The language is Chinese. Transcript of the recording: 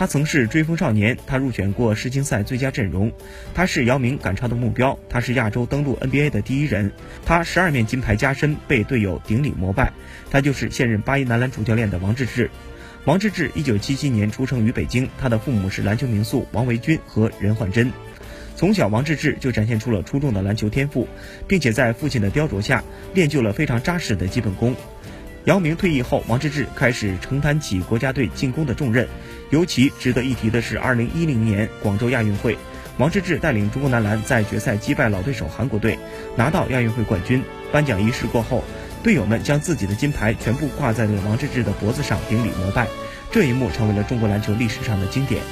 他曾是追风少年，他入选过世青赛最佳阵容，他是姚明赶超的目标，他是亚洲登陆 NBA 的第一人，他十二面金牌加身被队友顶礼膜拜，他就是现任八一男篮主教练的王治郅。王治郅一九七七年出生于北京，他的父母是篮球名宿王维军和任焕珍。从小，王治郅就展现出了出众的篮球天赋，并且在父亲的雕琢下练就了非常扎实的基本功。姚明退役后，王治郅开始承担起国家队进攻的重任。尤其值得一提的是，2010年广州亚运会，王治郅带领中国男篮在决赛击败老对手韩国队，拿到亚运会冠军。颁奖仪式过后，队友们将自己的金牌全部挂在了王治郅的脖子上，顶礼膜拜。这一幕成为了中国篮球历史上的经典。